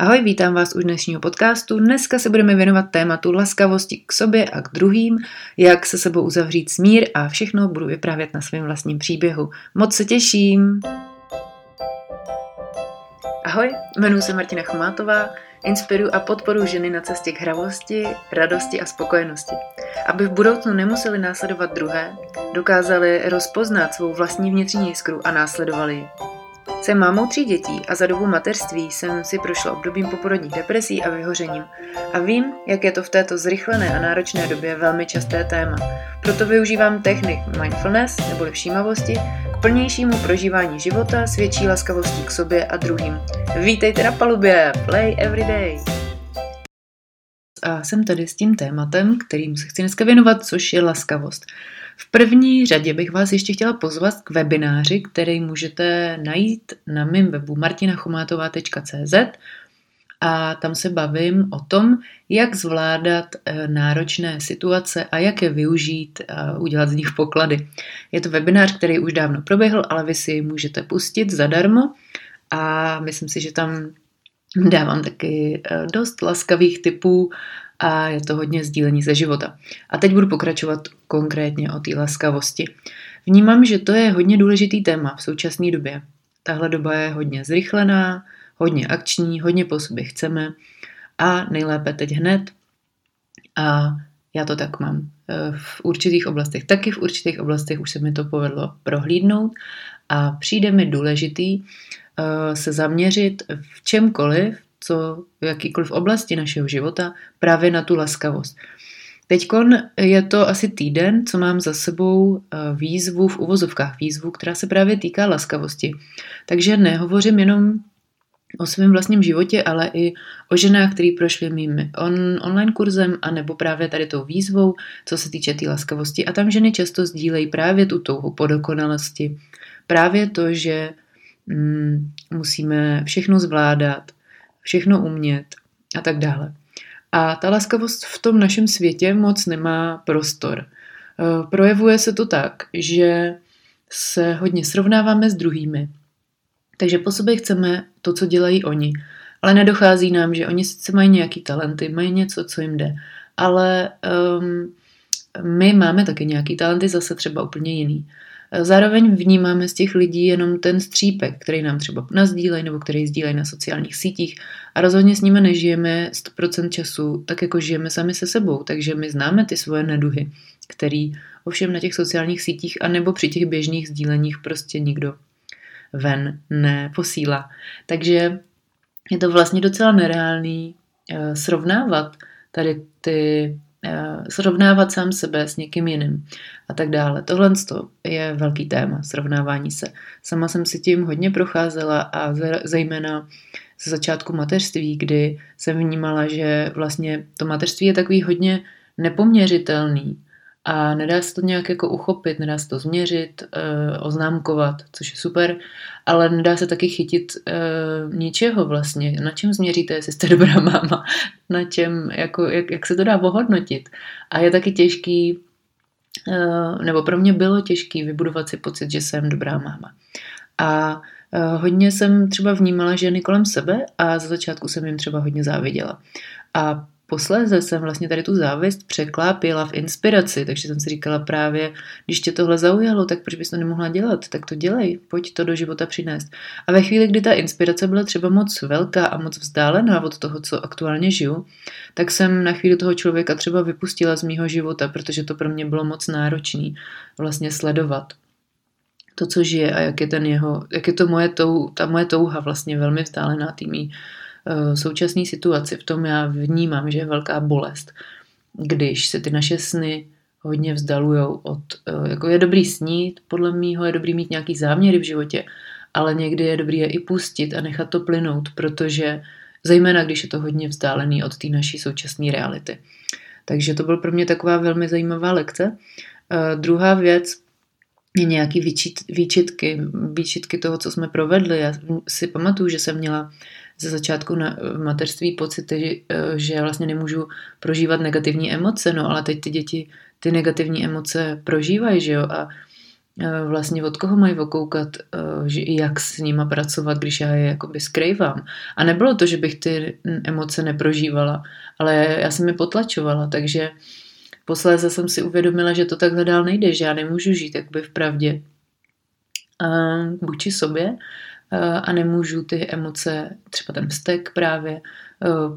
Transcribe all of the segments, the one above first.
Ahoj, vítám vás u dnešního podcastu. Dneska se budeme věnovat tématu laskavosti k sobě a k druhým, jak se sebou uzavřít smír a všechno budu vyprávět na svém vlastním příběhu. Moc se těším! Ahoj, jmenuji se Martina Chomátová, inspiruji a podporuji ženy na cestě k hravosti, radosti a spokojenosti. Aby v budoucnu nemuseli následovat druhé, dokázali rozpoznat svou vlastní vnitřní jiskru a následovali ji. Jsem mámou tří dětí a za dobu mateřství jsem si prošla obdobím poporodních depresí a vyhořením. A vím, jak je to v této zrychlené a náročné době velmi časté téma. Proto využívám technik mindfulness neboli všímavosti k plnějšímu prožívání života s větší laskavostí k sobě a druhým. Vítejte na palubě! Play every day! A jsem tady s tím tématem, kterým se chci dneska věnovat, což je laskavost. V první řadě bych vás ještě chtěla pozvat k webináři, který můžete najít na mém webu martinachomátová.cz a tam se bavím o tom, jak zvládat eh, náročné situace a jak je využít a udělat z nich poklady. Je to webinář, který už dávno proběhl, ale vy si můžete pustit zadarmo a myslím si, že tam dávám taky eh, dost laskavých typů a je to hodně sdílení ze života. A teď budu pokračovat konkrétně o té laskavosti. Vnímám, že to je hodně důležitý téma v současné době. Tahle doba je hodně zrychlená, hodně akční, hodně po sobě chceme a nejlépe teď hned. A já to tak mám. E, v určitých oblastech, taky v určitých oblastech už se mi to povedlo prohlídnout a přijde mi důležitý e, se zaměřit v čemkoliv, co v jakýkoliv oblasti našeho života právě na tu laskavost. Teď je to asi týden, co mám za sebou eh, výzvu v uvozovkách výzvu, která se právě týká laskavosti. Takže nehovořím jenom o svém vlastním životě, ale i o ženách, které prošly mým on, online kurzem a nebo právě tady tou výzvou, co se týče té tý laskavosti. A tam ženy často sdílejí právě tu touhu po dokonalosti. Právě to, že mm, musíme všechno zvládat, všechno umět a tak dále. A ta laskavost v tom našem světě moc nemá prostor. Eh, projevuje se to tak, že se hodně srovnáváme s druhými. Takže po sobě chceme to, co dělají oni. Ale nedochází nám, že oni sice mají nějaký talenty, mají něco, co jim jde. Ale um, my máme taky nějaký talenty, zase třeba úplně jiný. Zároveň vnímáme z těch lidí jenom ten střípek, který nám třeba nazdílejí nebo který sdílejí na sociálních sítích a rozhodně s nimi nežijeme 100% času tak, jako žijeme sami se sebou, takže my známe ty svoje neduhy, který ovšem na těch sociálních sítích a nebo při těch běžných sdíleních prostě nikdo ven neposílá. Takže je to vlastně docela nereálný uh, srovnávat tady ty Eh, srovnávat sám sebe s někým jiným a tak dále. Tohle je velký téma, srovnávání se. Sama jsem si tím hodně procházela a zejména ze začátku mateřství, kdy jsem vnímala, že vlastně to mateřství je takový hodně nepoměřitelný a nedá se to nějak jako uchopit, nedá se to změřit, e, oznámkovat, což je super, ale nedá se taky chytit e, ničeho vlastně. Na čem změříte, jestli jste dobrá máma, na čem, jako, jak, jak se to dá ohodnotit. A je taky těžký, e, nebo pro mě bylo těžký vybudovat si pocit, že jsem dobrá máma. A hodně jsem třeba vnímala ženy kolem sebe a za začátku jsem jim třeba hodně záviděla. A posléze jsem vlastně tady tu závist překlápila v inspiraci, takže jsem si říkala právě, když tě tohle zaujalo, tak proč bys to nemohla dělat? Tak to dělej, pojď to do života přinést. A ve chvíli, kdy ta inspirace byla třeba moc velká a moc vzdálená od toho, co aktuálně žiju, tak jsem na chvíli toho člověka třeba vypustila z mýho života, protože to pro mě bylo moc náročný vlastně sledovat to, co žije a jak je ten jeho, jak je to moje tou, ta moje touha vlastně velmi vzdálená tými současné situaci. V tom já vnímám, že je velká bolest, když se ty naše sny hodně vzdalujou od, eh, jako je dobrý snít, podle mýho je dobrý mít nějaký záměry v životě, ale někdy je dobrý je i pustit a nechat to plynout, protože zejména když je to hodně vzdálený od té naší současné reality. Takže to byl pro mě taková velmi zajímavá lekce. Uh, druhá věc je nějaký výčit, výčitky, výčitky toho, co jsme provedli. Já si pamatuju, že jsem měla ze začátku na mateřství pocit, že vlastně nemůžu prožívat negativní emoce, no ale teď ty děti ty negativní emoce prožívají, že jo, a eh, vlastně od koho mají okoukat, že jak s nima pracovat, když já je jakoby skrývám. A nebylo to, že bych ty emoce neprožívala, ale já jsem je potlačovala, takže posléze jsem si uvědomila, že to takhle dál nejde, že já nemůžu žít jakoby v pravdě vůči sobě a nemůžu ty emoce, třeba ten vztek právě,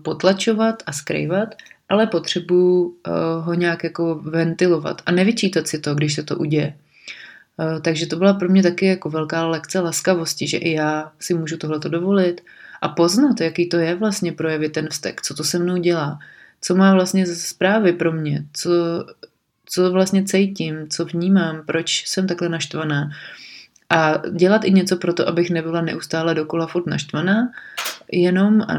potlačovat a skrývat, ale potřebuji ho nějak jako ventilovat a nevyčítat si to, když se to uděje. Takže to byla pro mě taky jako velká lekce laskavosti, že i já si můžu tohleto dovolit a poznat, jaký to je vlastně projevit ten vztek, co to se mnou dělá, co má vlastně zprávy pro mě, co, co vlastně cítím, co vnímám, proč jsem takhle naštvaná. A dělat i něco pro to, abych nebyla neustále dokola furt naštvaná, jenom a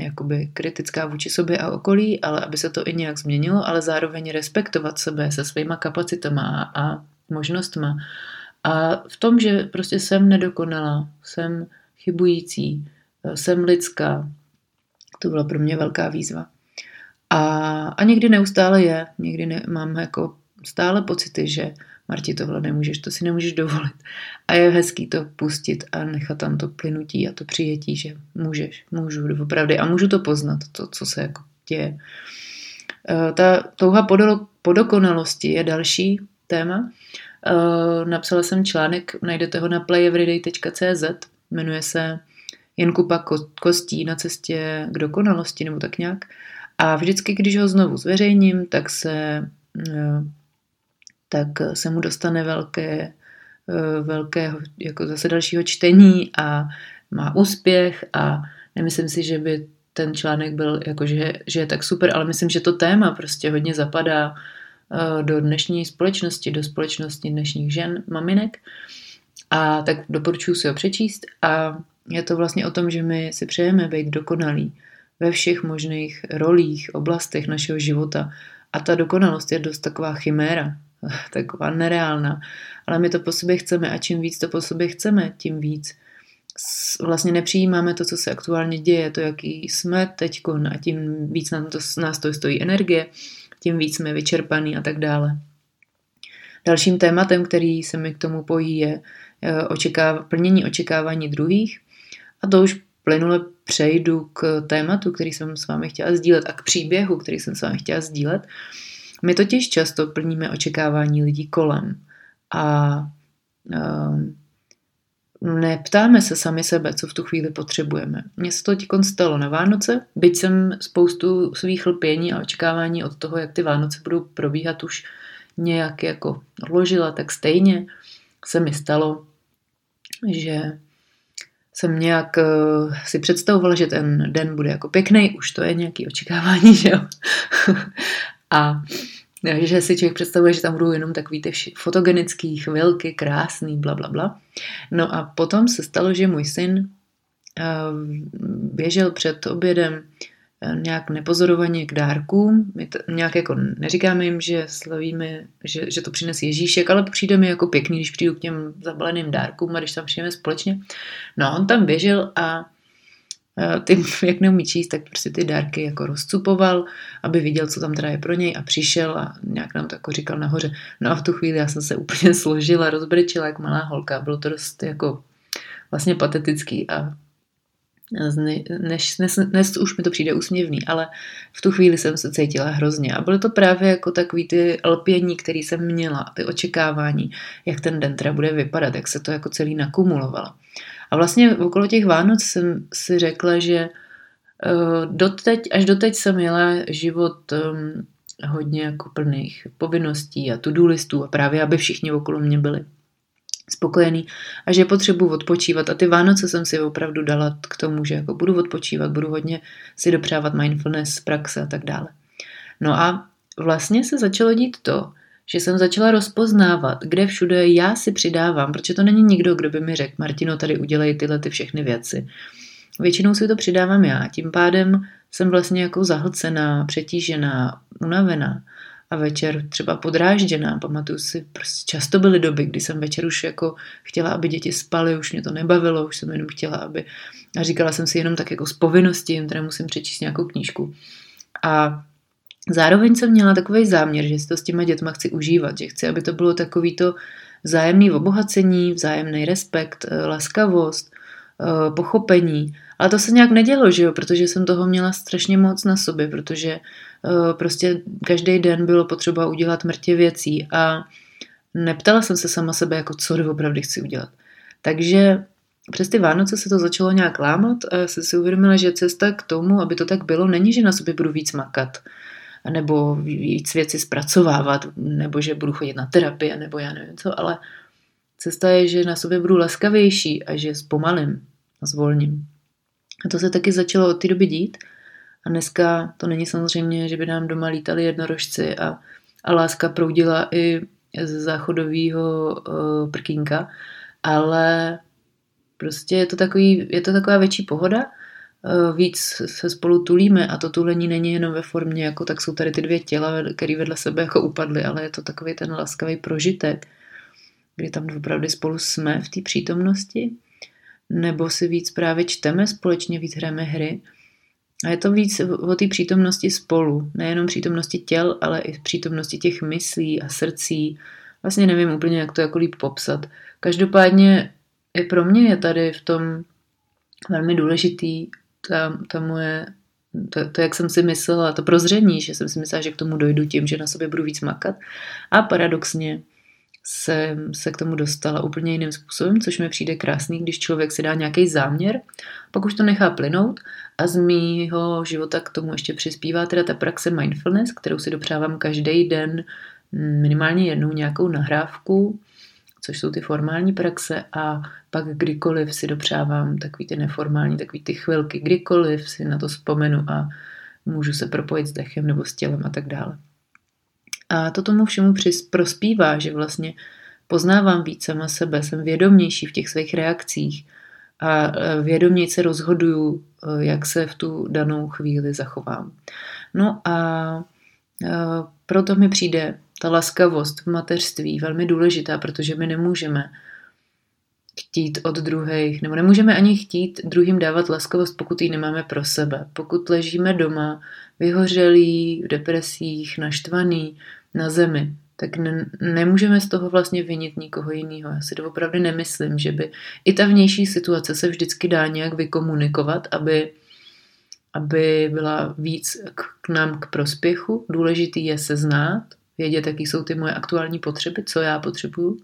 jakoby kritická vůči sobě a okolí, ale aby se to i nějak změnilo, ale zároveň respektovat sebe se svýma kapacitama a možnostma. A v tom, že prostě jsem nedokonalá, jsem chybující, jsem lidská, to byla pro mě velká výzva. A, a někdy neustále je, někdy ne, mám jako stále pocity, že Marti, tohle nemůžeš, to si nemůžeš dovolit. A je hezký to pustit a nechat tam to plynutí a to přijetí, že můžeš, můžu, opravdu. A můžu to poznat, to, co se jako děje. E, ta touha po dokonalosti je další téma. E, napsala jsem článek, najdete ho na playeveryday.cz, jmenuje se Jen kupa kostí na cestě k dokonalosti, nebo tak nějak. A vždycky, když ho znovu zveřejním, tak se, eh, tak se mu dostane velké, eh, velkého, jako zase dalšího čtení a má úspěch a nemyslím si, že by ten článek byl jako, že, že je tak super, ale myslím, že to téma prostě hodně zapadá eh, do dnešní společnosti, do společnosti dnešních žen, maminek. A tak doporučuji si ho přečíst a je to vlastně o tom, že my si přejeme být dokonalí ve všech možných rolích, oblastech našeho života. A ta dokonalost je dost taková chiméra, taková nereálná. Ale my to po sobě chceme a čím víc to po sobě chceme, tím víc vlastně nepřijímáme to, co se aktuálně děje, to, jaký jsme teď a tím víc nám to, nás to stojí energie, tím víc jsme vyčerpaný a tak dále. Dalším tématem, který se mi k tomu pojí, je eh, očekáv- plnění očekávání druhých. A to už plynule přejdu k tématu, který jsem s vámi chtěla sdílet a k příběhu, který jsem s vámi chtěla sdílet. My totiž často plníme očekávání lidí kolem a um, neptáme se sami sebe, co v tu chvíli potřebujeme. Mně se to teď stalo na Vánoce, byť jsem spoustu svých lpění a očekávání od toho, jak ty Vánoce budou probíhat, už nějak jako odložila, tak stejně se mi stalo, že jsem nějak uh, si představovala, že ten den bude jako pěkný, už to je nějaký očekávání, že jo. A že si člověk představuje, že tam budou jenom takový ty fotogenický chvilky, krásný, bla, bla, bla. No a potom se stalo, že můj syn uh, běžel před obědem nějak nepozorovaně k dárkům. My to, nějak jako neříkáme jim, že slavíme, že, že to přines Ježíšek, ale přijde mi jako pěkný, když přijdu k těm zabaleným dárkům a když tam přijdeme společně. No a on tam běžel a ty, jak neumí číst, tak prostě ty dárky jako rozcupoval, aby viděl, co tam teda je pro něj a přišel a nějak nám to jako říkal nahoře. No a v tu chvíli já jsem se úplně složila, rozbrečila jak malá holka. Bylo to dost jako vlastně patetický a než, dnes, dnes už mi to přijde úsměvný, ale v tu chvíli jsem se cítila hrozně. A bylo to právě jako takový ty lpění, který jsem měla, ty očekávání, jak ten den teda bude vypadat, jak se to jako celý nakumulovalo. A vlastně okolo těch Vánoc jsem si řekla, že uh, doteď, až doteď jsem měla život um, hodně jako plných povinností a to listů a právě, aby všichni okolo mě byli spokojený a že potřebuji odpočívat. A ty Vánoce jsem si opravdu dala k tomu, že jako budu odpočívat, budu hodně si dopřávat mindfulness, praxe a tak dále. No a vlastně se začalo dít to, že jsem začala rozpoznávat, kde všude já si přidávám, protože to není nikdo, kdo by mi řekl, Martino, tady udělej tyhle ty všechny věci. Většinou si to přidávám já, tím pádem jsem vlastně jako zahlcená, přetížená, unavená a večer třeba podrážděná. Pamatuju si, prostě často byly doby, kdy jsem večer už jako chtěla, aby děti spaly, už mě to nebavilo, už jsem jenom chtěla, aby... A říkala jsem si jenom tak jako z povinnosti, jim teda musím přečíst nějakou knížku. A zároveň jsem měla takový záměr, že si to s těma dětma chci užívat, že chci, aby to bylo takový to vzájemný obohacení, vzájemný respekt, eh, laskavost, eh, pochopení. Ale to se nějak nedělo, že jo, protože jsem toho měla strašně moc na sobě, protože eh, prostě každý den bylo potřeba udělat mrtě věcí a neptala jsem se sama sebe, jako co opravdu chci udělat. Takže přes ty Vánoce se to začalo nějak lámat a jsem si uvědomila, že cesta k tomu, aby to tak bylo, není, že na sobě budu víc makat nebo víc věci zpracovávat, nebo že budu chodit na terapie, nebo já nevím co, ale cesta je, že na sobě budu laskavější a že zpomalím a zvolním. A to se taky začalo od té doby dít. A dneska to není samozřejmě, že by nám doma lítali jednorožci a, a láska proudila i z záchodového uh, prkínka, ale prostě je to, takový, je to taková větší pohoda, víc se spolu tulíme a to tulení není jenom ve formě, jako tak jsou tady ty dvě těla, které vedle sebe jako upadly, ale je to takový ten laskavý prožitek, kdy tam opravdu spolu jsme v té přítomnosti nebo si víc právě čteme společně, víc hrajeme hry. A je to víc o té přítomnosti spolu, nejenom přítomnosti těl, ale i přítomnosti těch myslí a srdcí. Vlastně nevím úplně, jak to jako líp popsat. Každopádně i pro mě je tady v tom velmi důležitý ta, ta moje, to, to, jak jsem si myslela, to prozření, že jsem si myslela, že k tomu dojdu tím, že na sobě budu víc makat. A paradoxně jsem se k tomu dostala úplně jiným způsobem, což mi přijde krásný, když člověk si dá nějaký záměr, pak už to nechá plynout a z mýho života k tomu ještě přispívá teda ta praxe mindfulness, kterou si dopřávám každý den minimálně jednou nějakou nahrávku, což jsou ty formální praxe a pak kdykoliv si dopřávám takový ty neformální, takový ty chvilky, kdykoliv si na to vzpomenu a můžu se propojit s dechem nebo s tělem a tak dále. A to tomu všemu prospívá, že vlastně poznávám víc sama sebe, jsem vědomější v těch svých reakcích a e, vědomě se rozhoduju, e, jak se v tu danou chvíli zachovám. No a e, proto mi přijde ta laskavost v mateřství velmi důležitá, protože my nemůžeme chtít od druhých, nebo nemůžeme ani chtít druhým dávat laskavost, pokud ji nemáme pro sebe. Pokud ležíme doma, vyhořelí, v depresích, naštvaný, na zemi, tak ne, nemůžeme z toho vlastně vinit nikoho jiného. Já si to opravdu nemyslím, že by i ta vnější situace se vždycky dá nějak vykomunikovat, aby, aby byla víc k, k nám k prospěchu. Důležitý je se znát, vědět, jaký jsou ty moje aktuální potřeby, co já potřebuju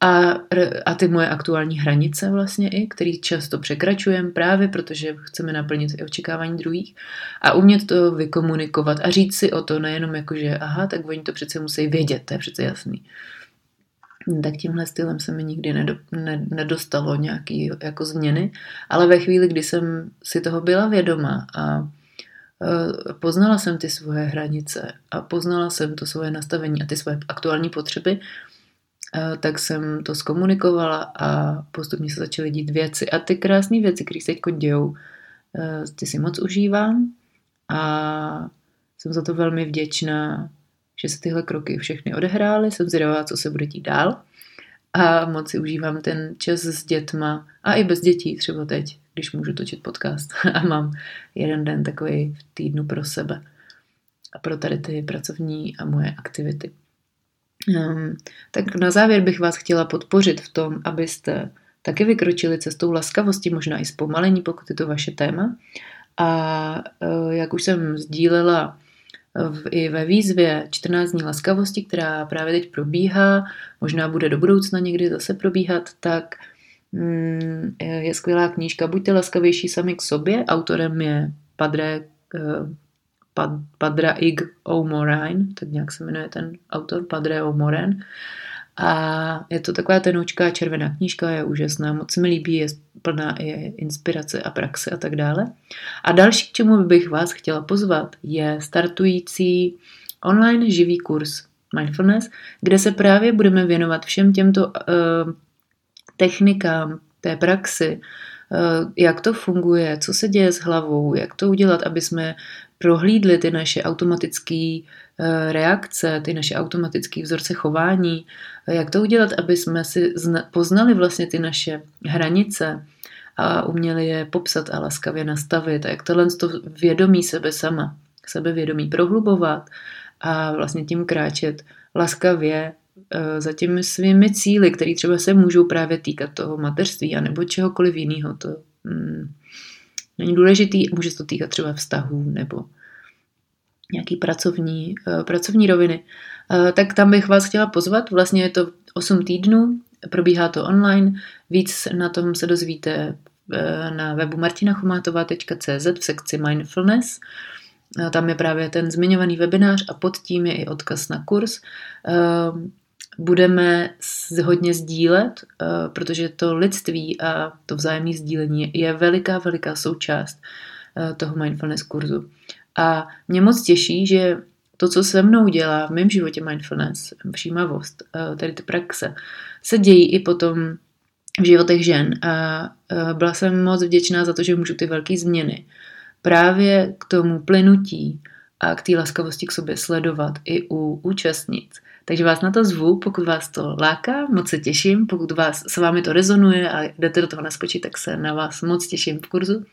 a, a ty moje aktuální hranice vlastně i, který často překračujeme právě protože chceme naplnit i očekávání druhých a umět to vykomunikovat a říct si o to nejenom jako, že aha, tak oni to přece musí vědět, to je přece jasný. Tak tímhle stylem se mi nikdy nedo, ne, nedostalo nějaký jako změny, ale ve chvíli, kdy jsem si toho byla vědoma a poznala jsem ty svoje hranice a poznala jsem to svoje nastavení a ty svoje aktuální potřeby, Eh, tak jsem to zkomunikovala a postupně se začaly dít věci. A ty krásné věci, které se teď dějou, eh, ty si moc užívám a jsem za to velmi vděčná, že se tyhle kroky všechny odehrály. Jsem zvědavá, co se bude dít dál. A moc si užívám ten čas s dětma a i bez dětí třeba teď, když můžu točit podcast a mám jeden den takový v týdnu pro sebe a pro tady ty pracovní a moje aktivity. Um, tak na závěr bych vás chtěla podpořit v tom, abyste taky vykročili cestou laskavosti, možná i zpomalení, pokud je to vaše téma. A uh, jak už jsem sdílela v, i ve výzvě 14 dní laskavosti, která právě teď probíhá, možná bude do budoucna někdy zase probíhat, tak je skvělá knížka Buďte laskavější sami k sobě. Autorem je Padre uh, Padra Ig O'Moran, tak nějak se jmenuje ten autor, Padre O'Moran. A je to taková tenoučká červená knížka, je úžasná, moc mi líbí, je plná i inspirace a praxe a tak dále. A další, k čemu bych vás chtěla pozvat, je startující online živý kurz Mindfulness, kde se právě budeme věnovat všem těmto uh, technikám té praxi, uh, jak to funguje, co se děje s hlavou, jak to udělat, aby jsme prohlídli ty naše automatické eh, reakce, ty naše automatické vzorce chování, jak to udělat, aby jsme si poznali vlastně ty naše hranice a uměli je popsat a laskavě nastavit a jak tohle to vědomí sebe sama, sebevědomí prohlubovat a vlastně tím kráčet laskavě eh, za těmi svými cíly, které třeba se můžou právě týkat toho mateřství nebo čehokoliv jiného. To mm, není důležitý, může se to týkat třeba vztahů nebo nějaký pracovní, uh, pracovní roviny, uh, tak tam bych vás chtěla pozvat. Vlastně je to 8 týdnů, probíhá to online, víc na tom se dozvíte na webu martinachomátova.cz v sekci Mindfulness. Tam je právě ten zmiňovaný webinář a pod tím je i odkaz na kurz. Budeme hodně sdílet, protože to lidství a to vzájemné sdílení je veliká, veliká součást toho mindfulness kurzu. A mě moc těší, že to, co se mnou dělá v mém životě mindfulness, všímavost, tady ty praxe, se dějí i potom v životech žen. A byla jsem moc vděčná za to, že můžu ty velké změny právě k tomu plynutí a k té laskavosti k sobě sledovat i u účastnic. Takže vás na to zvu, pokud vás to láká, moc se těším, pokud vás, se vámi to rezonuje a jdete do toho naskočit, tak se na vás moc těším v kurzu.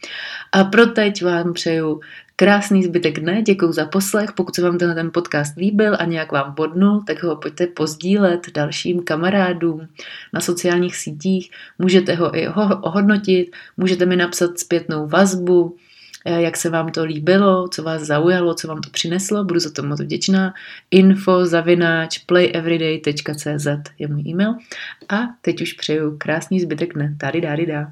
A pro teď vám přeju krásný zbytek dne, děkuji za poslech, pokud se vám tenhle ten podcast líbil a nějak vám bodnul, tak ho pojďte pozdílet dalším kamarádům na sociálních sítích, můžete ho i ohodnotit, můžete mi napsat zpětnou vazbu, jak se vám to líbilo, co vás zaujalo, co vám to přineslo, budu za to moc vděčná. info zavináč playeveryday.cz je můj e-mail a teď už přeju krásný zbytek dne. Tady, dády, dá.